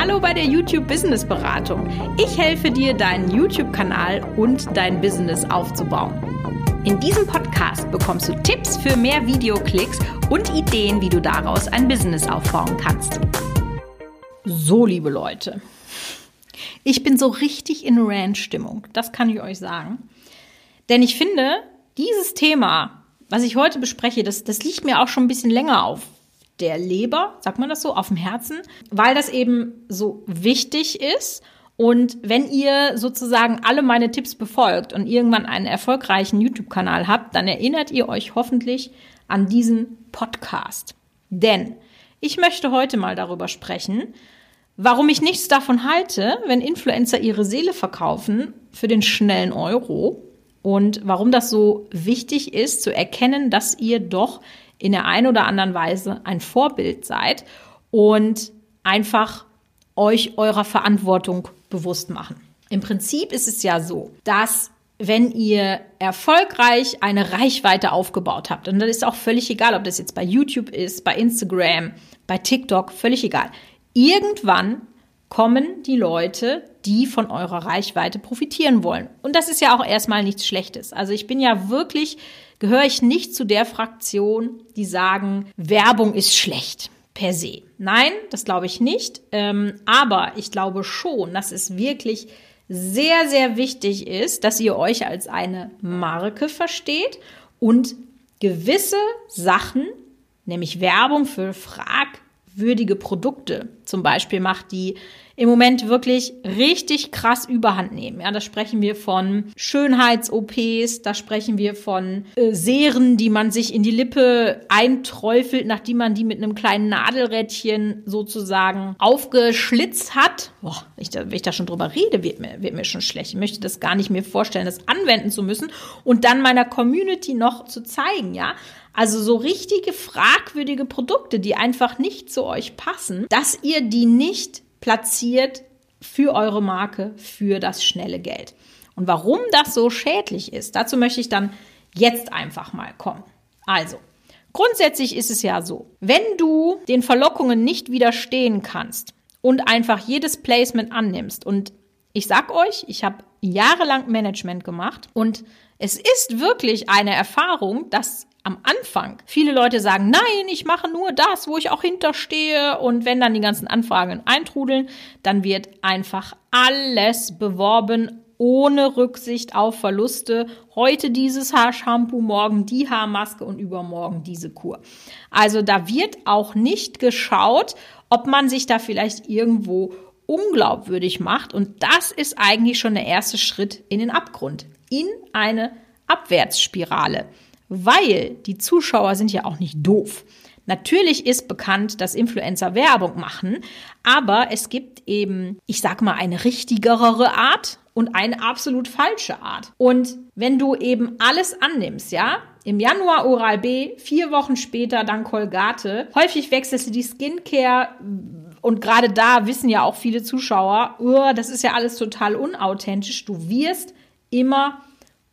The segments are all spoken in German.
Hallo bei der YouTube Business Beratung. Ich helfe dir, deinen YouTube-Kanal und dein Business aufzubauen. In diesem Podcast bekommst du Tipps für mehr Videoklicks und Ideen, wie du daraus ein Business aufbauen kannst. So, liebe Leute, ich bin so richtig in Rant-Stimmung. Das kann ich euch sagen. Denn ich finde, dieses Thema, was ich heute bespreche, das, das liegt mir auch schon ein bisschen länger auf der Leber, sagt man das so, auf dem Herzen, weil das eben so wichtig ist. Und wenn ihr sozusagen alle meine Tipps befolgt und irgendwann einen erfolgreichen YouTube-Kanal habt, dann erinnert ihr euch hoffentlich an diesen Podcast. Denn ich möchte heute mal darüber sprechen, warum ich nichts davon halte, wenn Influencer ihre Seele verkaufen für den schnellen Euro und warum das so wichtig ist zu erkennen, dass ihr doch in der einen oder anderen Weise ein Vorbild seid und einfach euch eurer Verantwortung bewusst machen. Im Prinzip ist es ja so, dass wenn ihr erfolgreich eine Reichweite aufgebaut habt, und das ist auch völlig egal, ob das jetzt bei YouTube ist, bei Instagram, bei TikTok, völlig egal. Irgendwann kommen die Leute, die von eurer Reichweite profitieren wollen. Und das ist ja auch erstmal nichts Schlechtes. Also ich bin ja wirklich gehöre ich nicht zu der Fraktion, die sagen, Werbung ist schlecht per se. Nein, das glaube ich nicht. Ähm, aber ich glaube schon, dass es wirklich sehr, sehr wichtig ist, dass ihr euch als eine Marke versteht und gewisse Sachen, nämlich Werbung für fragwürdige Produkte zum Beispiel macht, die im Moment wirklich richtig krass überhand nehmen. Ja, da sprechen wir von Schönheits-OPs, da sprechen wir von äh, Serien, die man sich in die Lippe einträufelt, nachdem man die mit einem kleinen Nadelrädchen sozusagen aufgeschlitzt hat. Boah, ich wenn ich da schon drüber rede, wird mir, wird mir schon schlecht. Ich möchte das gar nicht mir vorstellen, das anwenden zu müssen und dann meiner Community noch zu zeigen, ja. Also so richtige fragwürdige Produkte, die einfach nicht zu euch passen, dass ihr die nicht platziert für eure Marke, für das schnelle Geld. Und warum das so schädlich ist, dazu möchte ich dann jetzt einfach mal kommen. Also, grundsätzlich ist es ja so, wenn du den Verlockungen nicht widerstehen kannst und einfach jedes Placement annimmst und ich sag euch, ich habe jahrelang Management gemacht und es ist wirklich eine Erfahrung, dass am Anfang viele Leute sagen, nein, ich mache nur das, wo ich auch hinterstehe. Und wenn dann die ganzen Anfragen eintrudeln, dann wird einfach alles beworben, ohne Rücksicht auf Verluste. Heute dieses Haarshampoo, morgen die Haarmaske und übermorgen diese Kur. Also da wird auch nicht geschaut, ob man sich da vielleicht irgendwo unglaubwürdig macht. Und das ist eigentlich schon der erste Schritt in den Abgrund, in eine Abwärtsspirale weil die Zuschauer sind ja auch nicht doof. Natürlich ist bekannt, dass Influencer Werbung machen, aber es gibt eben, ich sag mal, eine richtigere Art und eine absolut falsche Art. Und wenn du eben alles annimmst, ja, im Januar Oral B, vier Wochen später dann Colgate, häufig wechselst du die Skincare und gerade da wissen ja auch viele Zuschauer, oh, das ist ja alles total unauthentisch. Du wirst immer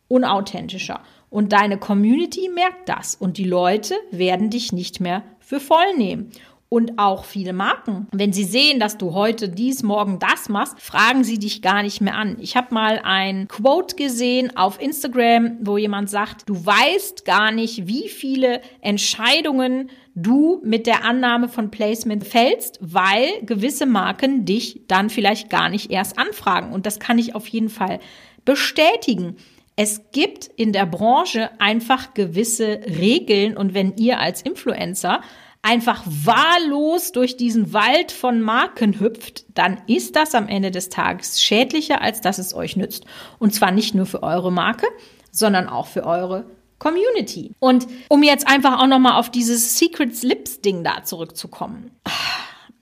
unauthentischer. Und deine Community merkt das und die Leute werden dich nicht mehr für voll nehmen. Und auch viele Marken, wenn sie sehen, dass du heute dies, morgen das machst, fragen sie dich gar nicht mehr an. Ich habe mal ein Quote gesehen auf Instagram, wo jemand sagt, du weißt gar nicht, wie viele Entscheidungen du mit der Annahme von Placement fällst, weil gewisse Marken dich dann vielleicht gar nicht erst anfragen. Und das kann ich auf jeden Fall bestätigen. Es gibt in der Branche einfach gewisse Regeln und wenn ihr als Influencer einfach wahllos durch diesen Wald von Marken hüpft, dann ist das am Ende des Tages schädlicher, als dass es euch nützt. Und zwar nicht nur für eure Marke, sondern auch für eure Community. Und um jetzt einfach auch nochmal auf dieses Secret Lips Ding da zurückzukommen.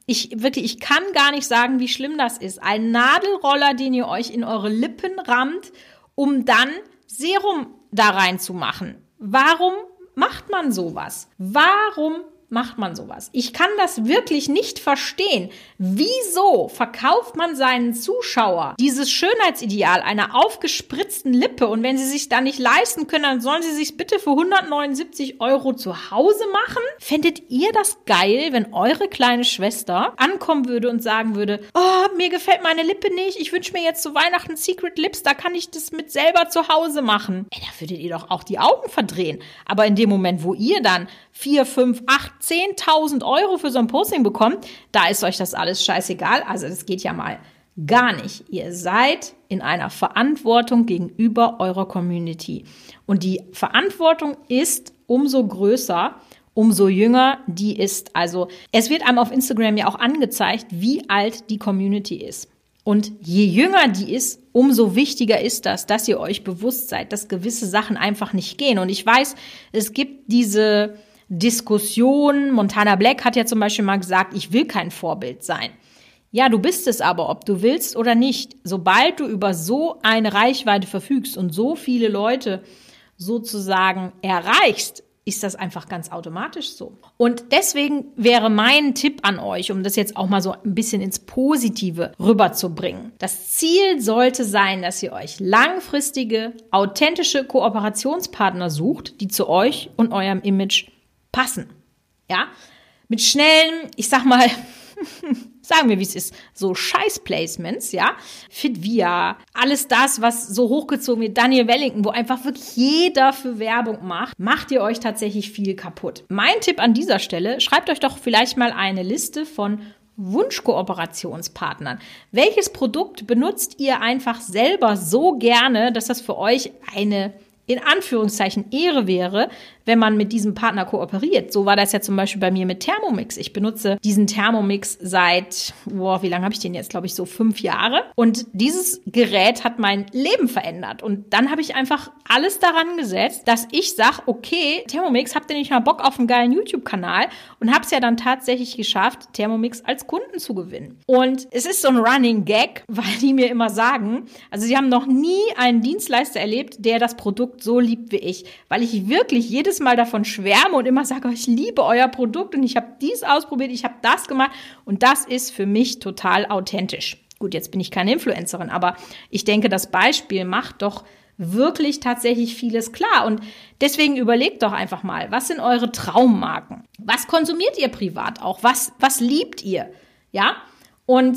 Ich wirklich, ich kann gar nicht sagen, wie schlimm das ist. Ein Nadelroller, den ihr euch in eure Lippen rammt um dann Serum da reinzumachen. Warum macht man sowas? Warum macht man sowas? Ich kann das wirklich nicht verstehen. Wieso verkauft man seinen Zuschauer dieses Schönheitsideal einer aufgespritzten Lippe und wenn sie sich da nicht leisten können, dann sollen sie sich bitte für 179 Euro zu Hause machen? Fändet ihr das geil, wenn eure kleine Schwester ankommen würde und sagen würde, oh, mir gefällt meine Lippe nicht, ich wünsche mir jetzt zu Weihnachten Secret Lips, da kann ich das mit selber zu Hause machen. Ey, da würdet ihr doch auch die Augen verdrehen. Aber in dem Moment, wo ihr dann 4, 5, 8, 10.000 Euro für so ein Posting bekommt, da ist euch das alles scheißegal. Also das geht ja mal gar nicht. Ihr seid in einer Verantwortung gegenüber eurer Community. Und die Verantwortung ist umso größer, umso jünger die ist. Also es wird einem auf Instagram ja auch angezeigt, wie alt die Community ist. Und je jünger die ist, umso wichtiger ist das, dass ihr euch bewusst seid, dass gewisse Sachen einfach nicht gehen. Und ich weiß, es gibt diese Diskussion. Montana Black hat ja zum Beispiel mal gesagt, ich will kein Vorbild sein. Ja, du bist es aber, ob du willst oder nicht. Sobald du über so eine Reichweite verfügst und so viele Leute sozusagen erreichst, ist das einfach ganz automatisch so. Und deswegen wäre mein Tipp an euch, um das jetzt auch mal so ein bisschen ins Positive rüberzubringen. Das Ziel sollte sein, dass ihr euch langfristige, authentische Kooperationspartner sucht, die zu euch und eurem Image passen. Ja, mit schnellen, ich sag mal, sagen wir, wie es ist, so Scheiß-Placements, ja, Fit Via, alles das, was so hochgezogen wird, Daniel Wellington, wo einfach wirklich jeder für Werbung macht, macht ihr euch tatsächlich viel kaputt. Mein Tipp an dieser Stelle, schreibt euch doch vielleicht mal eine Liste von Wunschkooperationspartnern. Welches Produkt benutzt ihr einfach selber so gerne, dass das für euch eine in Anführungszeichen Ehre wäre, wenn man mit diesem Partner kooperiert. So war das ja zum Beispiel bei mir mit Thermomix. Ich benutze diesen Thermomix seit, boah, wie lange habe ich den jetzt? Glaube ich so fünf Jahre. Und dieses Gerät hat mein Leben verändert. Und dann habe ich einfach alles daran gesetzt, dass ich sage, okay, Thermomix, habt ihr nicht mal Bock auf einen geilen YouTube-Kanal? Und habe es ja dann tatsächlich geschafft, Thermomix als Kunden zu gewinnen. Und es ist so ein Running Gag, weil die mir immer sagen, also sie haben noch nie einen Dienstleister erlebt, der das Produkt so liebt wie ich, weil ich wirklich jedes jedes Mal davon schwärme und immer sage, ich liebe euer Produkt und ich habe dies ausprobiert, ich habe das gemacht und das ist für mich total authentisch. Gut, jetzt bin ich keine Influencerin, aber ich denke, das Beispiel macht doch wirklich tatsächlich vieles klar. Und deswegen überlegt doch einfach mal, was sind eure Traummarken? Was konsumiert ihr privat auch? Was, was liebt ihr? Ja? Und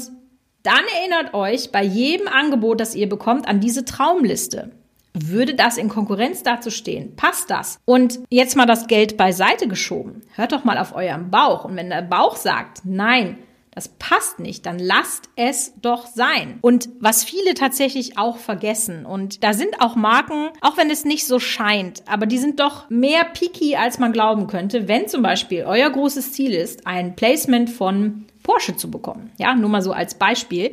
dann erinnert euch bei jedem Angebot, das ihr bekommt, an diese Traumliste. Würde das in Konkurrenz dazu stehen? Passt das? Und jetzt mal das Geld beiseite geschoben. Hört doch mal auf euren Bauch. Und wenn der Bauch sagt, nein, das passt nicht, dann lasst es doch sein. Und was viele tatsächlich auch vergessen, und da sind auch Marken, auch wenn es nicht so scheint, aber die sind doch mehr picky, als man glauben könnte, wenn zum Beispiel euer großes Ziel ist, ein Placement von Porsche zu bekommen. Ja, nur mal so als Beispiel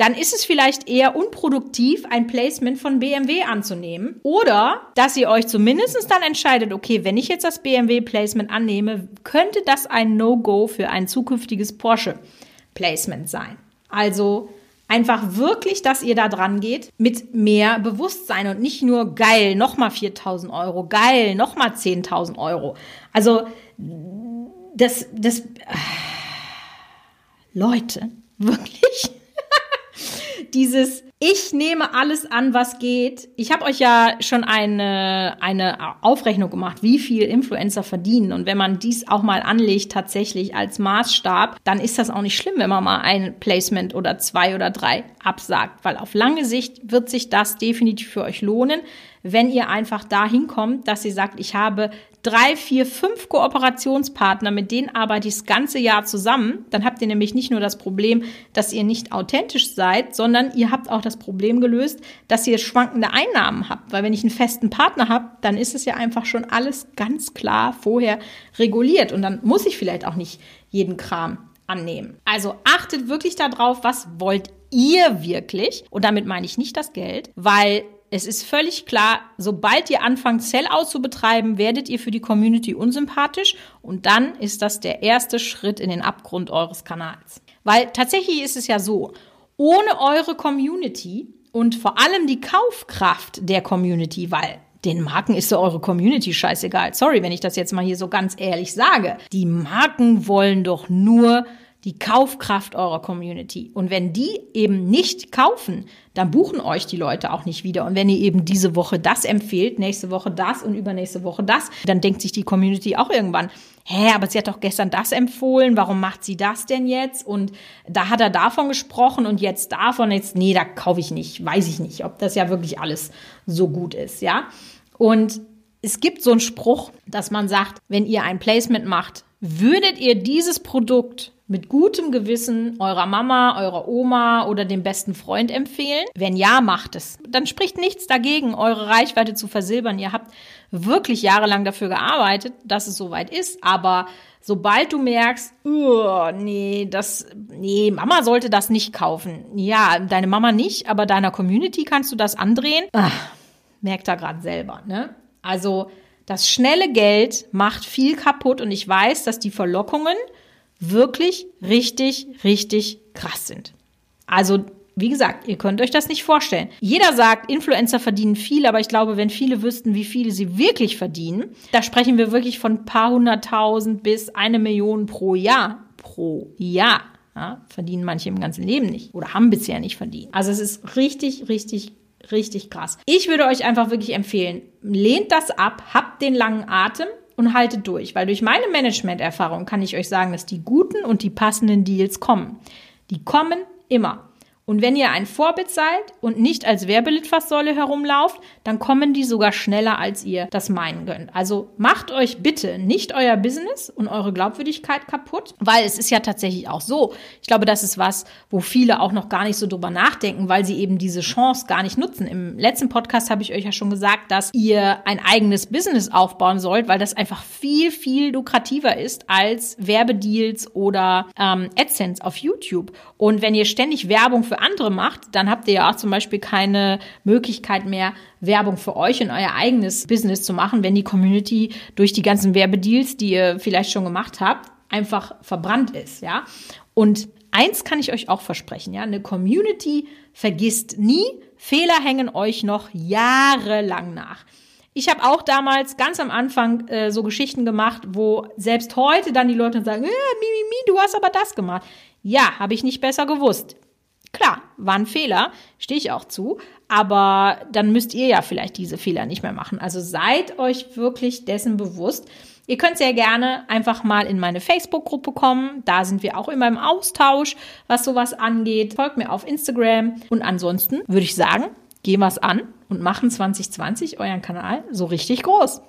dann ist es vielleicht eher unproduktiv, ein Placement von BMW anzunehmen. Oder dass ihr euch zumindest dann entscheidet, okay, wenn ich jetzt das BMW-Placement annehme, könnte das ein No-Go für ein zukünftiges Porsche-Placement sein. Also einfach wirklich, dass ihr da dran geht mit mehr Bewusstsein und nicht nur geil, nochmal 4000 Euro, geil, nochmal 10.000 Euro. Also das, das, äh, Leute, wirklich dieses ich nehme alles an, was geht. Ich habe euch ja schon eine, eine Aufrechnung gemacht, wie viel Influencer verdienen. Und wenn man dies auch mal anlegt, tatsächlich als Maßstab, dann ist das auch nicht schlimm, wenn man mal ein Placement oder zwei oder drei absagt. Weil auf lange Sicht wird sich das definitiv für euch lohnen, wenn ihr einfach dahin kommt, dass ihr sagt, ich habe drei, vier, fünf Kooperationspartner, mit denen arbeite ich das ganze Jahr zusammen, dann habt ihr nämlich nicht nur das Problem, dass ihr nicht authentisch seid, sondern ihr habt auch das Problem gelöst, dass ihr schwankende Einnahmen habt. Weil wenn ich einen festen Partner habe, dann ist es ja einfach schon alles ganz klar vorher reguliert und dann muss ich vielleicht auch nicht jeden Kram annehmen. Also achtet wirklich darauf, was wollt ihr wirklich? Und damit meine ich nicht das Geld, weil es ist völlig klar, sobald ihr anfangt, Sellout zu betreiben, werdet ihr für die Community unsympathisch und dann ist das der erste Schritt in den Abgrund eures Kanals. Weil tatsächlich ist es ja so, ohne eure Community und vor allem die Kaufkraft der Community, weil Den Marken ist so eure Community scheißegal. Sorry, wenn ich das jetzt mal hier so ganz ehrlich sage. Die Marken wollen doch nur die Kaufkraft eurer Community. Und wenn die eben nicht kaufen, dann buchen euch die Leute auch nicht wieder. Und wenn ihr eben diese Woche das empfehlt, nächste Woche das und übernächste Woche das, dann denkt sich die Community auch irgendwann, hä, aber sie hat doch gestern das empfohlen, warum macht sie das denn jetzt? Und da hat er davon gesprochen und jetzt davon, jetzt, nee, da kaufe ich nicht, weiß ich nicht, ob das ja wirklich alles so gut ist, ja. Und es gibt so einen Spruch, dass man sagt, wenn ihr ein Placement macht, würdet ihr dieses Produkt mit gutem Gewissen eurer Mama, eurer Oma oder dem besten Freund empfehlen? Wenn ja, macht es. Dann spricht nichts dagegen, eure Reichweite zu versilbern. Ihr habt wirklich jahrelang dafür gearbeitet, dass es soweit ist, aber sobald du merkst, oh, nee, das, nee, Mama sollte das nicht kaufen. Ja, deine Mama nicht, aber deiner Community kannst du das andrehen. Ach, merkt er gerade selber, ne? Also, das schnelle Geld macht viel kaputt und ich weiß, dass die Verlockungen wirklich richtig, richtig krass sind. Also, wie gesagt, ihr könnt euch das nicht vorstellen. Jeder sagt, Influencer verdienen viel, aber ich glaube, wenn viele wüssten, wie viele sie wirklich verdienen, da sprechen wir wirklich von paar hunderttausend bis eine Million pro Jahr. Pro Jahr. Ja, verdienen manche im ganzen Leben nicht oder haben bisher nicht verdient. Also es ist richtig, richtig, richtig krass. Ich würde euch einfach wirklich empfehlen, lehnt das ab, habt den langen Atem und haltet durch, weil durch meine Management-Erfahrung kann ich euch sagen, dass die guten und die passenden Deals kommen. Die kommen immer. Und wenn ihr ein Vorbild seid und nicht als Werbelitfaßsäule herumlauft, dann kommen die sogar schneller, als ihr das meinen könnt. Also macht euch bitte nicht euer Business und eure Glaubwürdigkeit kaputt, weil es ist ja tatsächlich auch so. Ich glaube, das ist was, wo viele auch noch gar nicht so drüber nachdenken, weil sie eben diese Chance gar nicht nutzen. Im letzten Podcast habe ich euch ja schon gesagt, dass ihr ein eigenes Business aufbauen sollt, weil das einfach viel, viel lukrativer ist als Werbedeals oder ähm, AdSense auf YouTube. Und wenn ihr ständig Werbung für andere macht, dann habt ihr ja auch zum Beispiel keine Möglichkeit mehr, Werbung für euch und euer eigenes Business zu machen, wenn die Community durch die ganzen Werbedeals, die ihr vielleicht schon gemacht habt, einfach verbrannt ist, ja. Und eins kann ich euch auch versprechen, ja, eine Community vergisst nie, Fehler hängen euch noch jahrelang nach. Ich habe auch damals ganz am Anfang äh, so Geschichten gemacht, wo selbst heute dann die Leute sagen, äh, mi, mi, mi, du hast aber das gemacht. Ja, habe ich nicht besser gewusst. Klar, war ein Fehler, stehe ich auch zu, aber dann müsst ihr ja vielleicht diese Fehler nicht mehr machen. Also seid euch wirklich dessen bewusst. Ihr könnt sehr gerne einfach mal in meine Facebook-Gruppe kommen. Da sind wir auch immer im Austausch, was sowas angeht. Folgt mir auf Instagram. Und ansonsten würde ich sagen, gehen wir es an und machen 2020 euren Kanal so richtig groß.